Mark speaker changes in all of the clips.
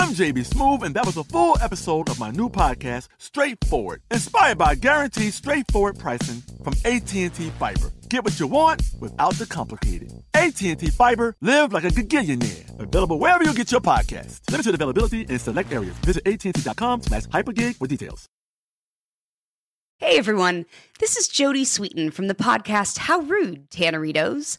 Speaker 1: I'm JB Smoove, and that was a full episode of my new podcast, Straightforward, inspired by guaranteed straightforward pricing from AT&T Fiber. Get what you want without the complicated. AT&T Fiber, live like a gigillionaire. Available wherever you get your podcast. Limited availability in select areas. Visit AT&T.com slash hypergig for details.
Speaker 2: Hey everyone, this is Jodie Sweetin from the podcast How Rude, Tanneritos.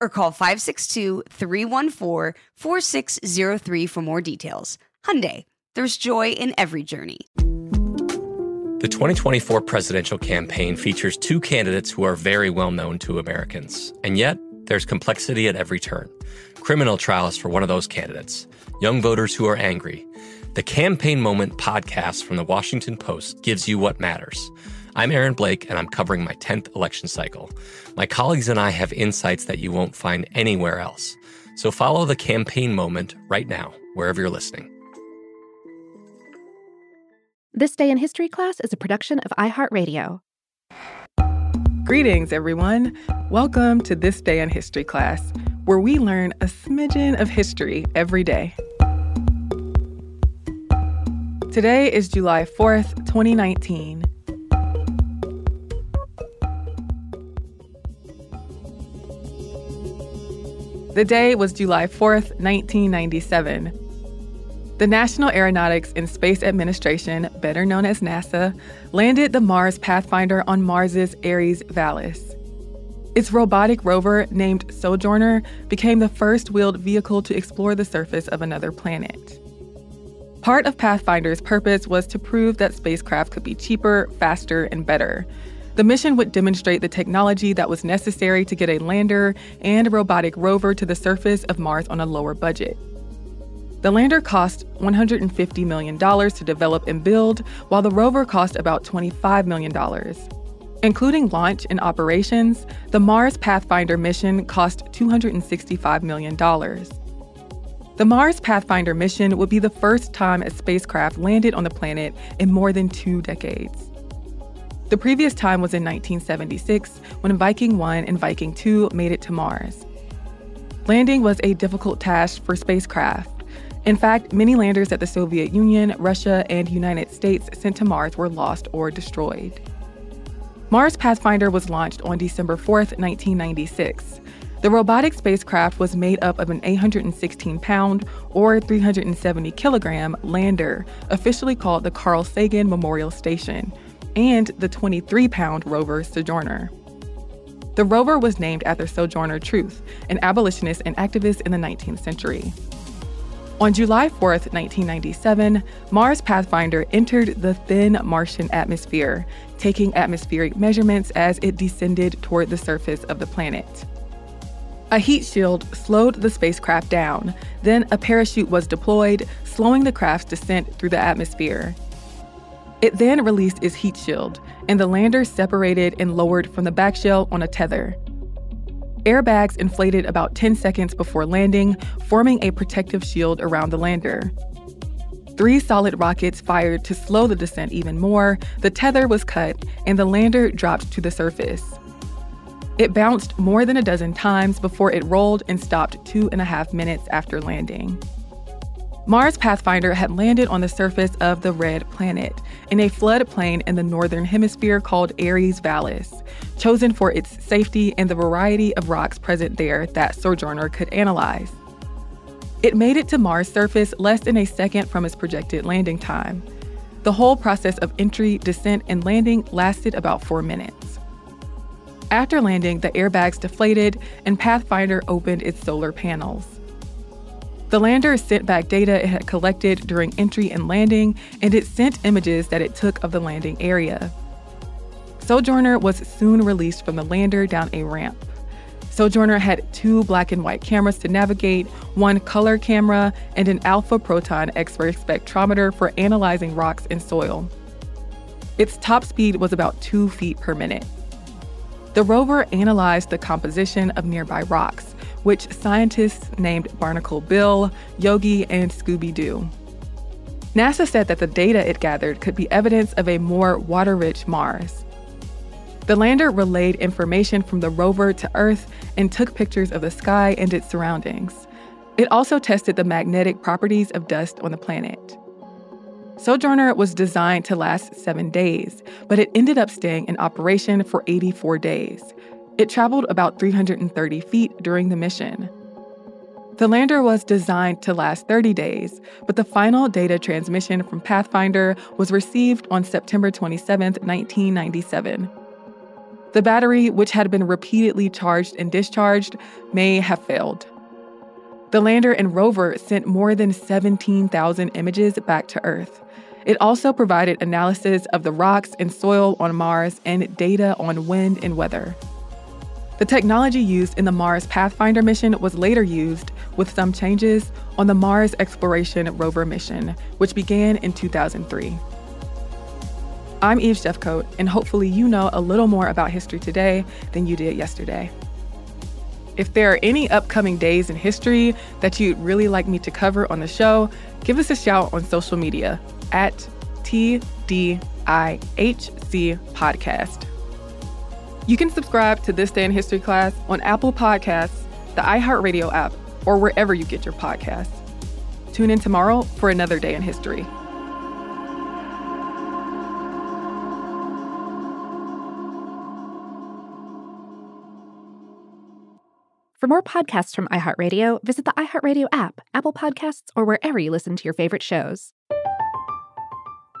Speaker 2: or call 562-314-4603 for more details. Hyundai, there's joy in every journey.
Speaker 3: The 2024 presidential campaign features two candidates who are very well known to Americans. And yet, there's complexity at every turn. Criminal trials for one of those candidates, young voters who are angry. The Campaign Moment podcast from the Washington Post gives you what matters. I'm Aaron Blake, and I'm covering my 10th election cycle. My colleagues and I have insights that you won't find anywhere else. So follow the campaign moment right now, wherever you're listening.
Speaker 4: This Day in History class is a production of iHeartRadio.
Speaker 5: Greetings, everyone. Welcome to This Day in History class, where we learn a smidgen of history every day. Today is July 4th, 2019. The day was July 4th, 1997. The National Aeronautics and Space Administration, better known as NASA, landed the Mars Pathfinder on Mars's Ares Vallis. Its robotic rover, named Sojourner, became the first wheeled vehicle to explore the surface of another planet. Part of Pathfinder's purpose was to prove that spacecraft could be cheaper, faster, and better. The mission would demonstrate the technology that was necessary to get a lander and a robotic rover to the surface of Mars on a lower budget. The lander cost $150 million to develop and build, while the rover cost about $25 million. Including launch and operations, the Mars Pathfinder mission cost $265 million. The Mars Pathfinder mission would be the first time a spacecraft landed on the planet in more than two decades. The previous time was in 1976 when Viking 1 and Viking 2 made it to Mars. Landing was a difficult task for spacecraft. In fact, many landers that the Soviet Union, Russia, and United States sent to Mars were lost or destroyed. Mars Pathfinder was launched on December 4, 1996. The robotic spacecraft was made up of an 816 pound or 370 kilogram lander, officially called the Carl Sagan Memorial Station, and the 23 pound rover Sojourner. The rover was named after Sojourner Truth, an abolitionist and activist in the 19th century. On July 4, 1997, Mars Pathfinder entered the thin Martian atmosphere, taking atmospheric measurements as it descended toward the surface of the planet. A heat shield slowed the spacecraft down, then a parachute was deployed, slowing the craft's descent through the atmosphere. It then released its heat shield, and the lander separated and lowered from the back shell on a tether. Airbags inflated about 10 seconds before landing, forming a protective shield around the lander. Three solid rockets fired to slow the descent even more, the tether was cut, and the lander dropped to the surface. It bounced more than a dozen times before it rolled and stopped two and a half minutes after landing. Mars Pathfinder had landed on the surface of the red planet in a floodplain in the northern hemisphere called Ares Vallis, chosen for its safety and the variety of rocks present there that Sojourner could analyze. It made it to Mars' surface less than a second from its projected landing time. The whole process of entry, descent, and landing lasted about four minutes. After landing, the airbags deflated and Pathfinder opened its solar panels. The lander sent back data it had collected during entry and landing, and it sent images that it took of the landing area. Sojourner was soon released from the lander down a ramp. Sojourner had two black and white cameras to navigate, one color camera, and an alpha proton X ray spectrometer for analyzing rocks and soil. Its top speed was about two feet per minute. The rover analyzed the composition of nearby rocks, which scientists named Barnacle Bill, Yogi, and Scooby Doo. NASA said that the data it gathered could be evidence of a more water rich Mars. The lander relayed information from the rover to Earth and took pictures of the sky and its surroundings. It also tested the magnetic properties of dust on the planet. Sojourner was designed to last seven days, but it ended up staying in operation for 84 days, it traveled about 330 feet during the mission. The lander was designed to last 30 days, but the final data transmission from Pathfinder was received on September 27, 1997. The battery, which had been repeatedly charged and discharged, may have failed. The lander and rover sent more than 17,000 images back to Earth. It also provided analysis of the rocks and soil on Mars and data on wind and weather. The technology used in the Mars Pathfinder mission was later used, with some changes, on the Mars Exploration Rover mission, which began in 2003. I'm Eve Jeffcoat, and hopefully you know a little more about history today than you did yesterday. If there are any upcoming days in history that you'd really like me to cover on the show, give us a shout on social media at TDIHC Podcast. You can subscribe to This Day in History class on Apple Podcasts, the iHeartRadio app, or wherever you get your podcasts. Tune in tomorrow for another day in history.
Speaker 4: For more podcasts from iHeartRadio, visit the iHeartRadio app, Apple Podcasts, or wherever you listen to your favorite shows.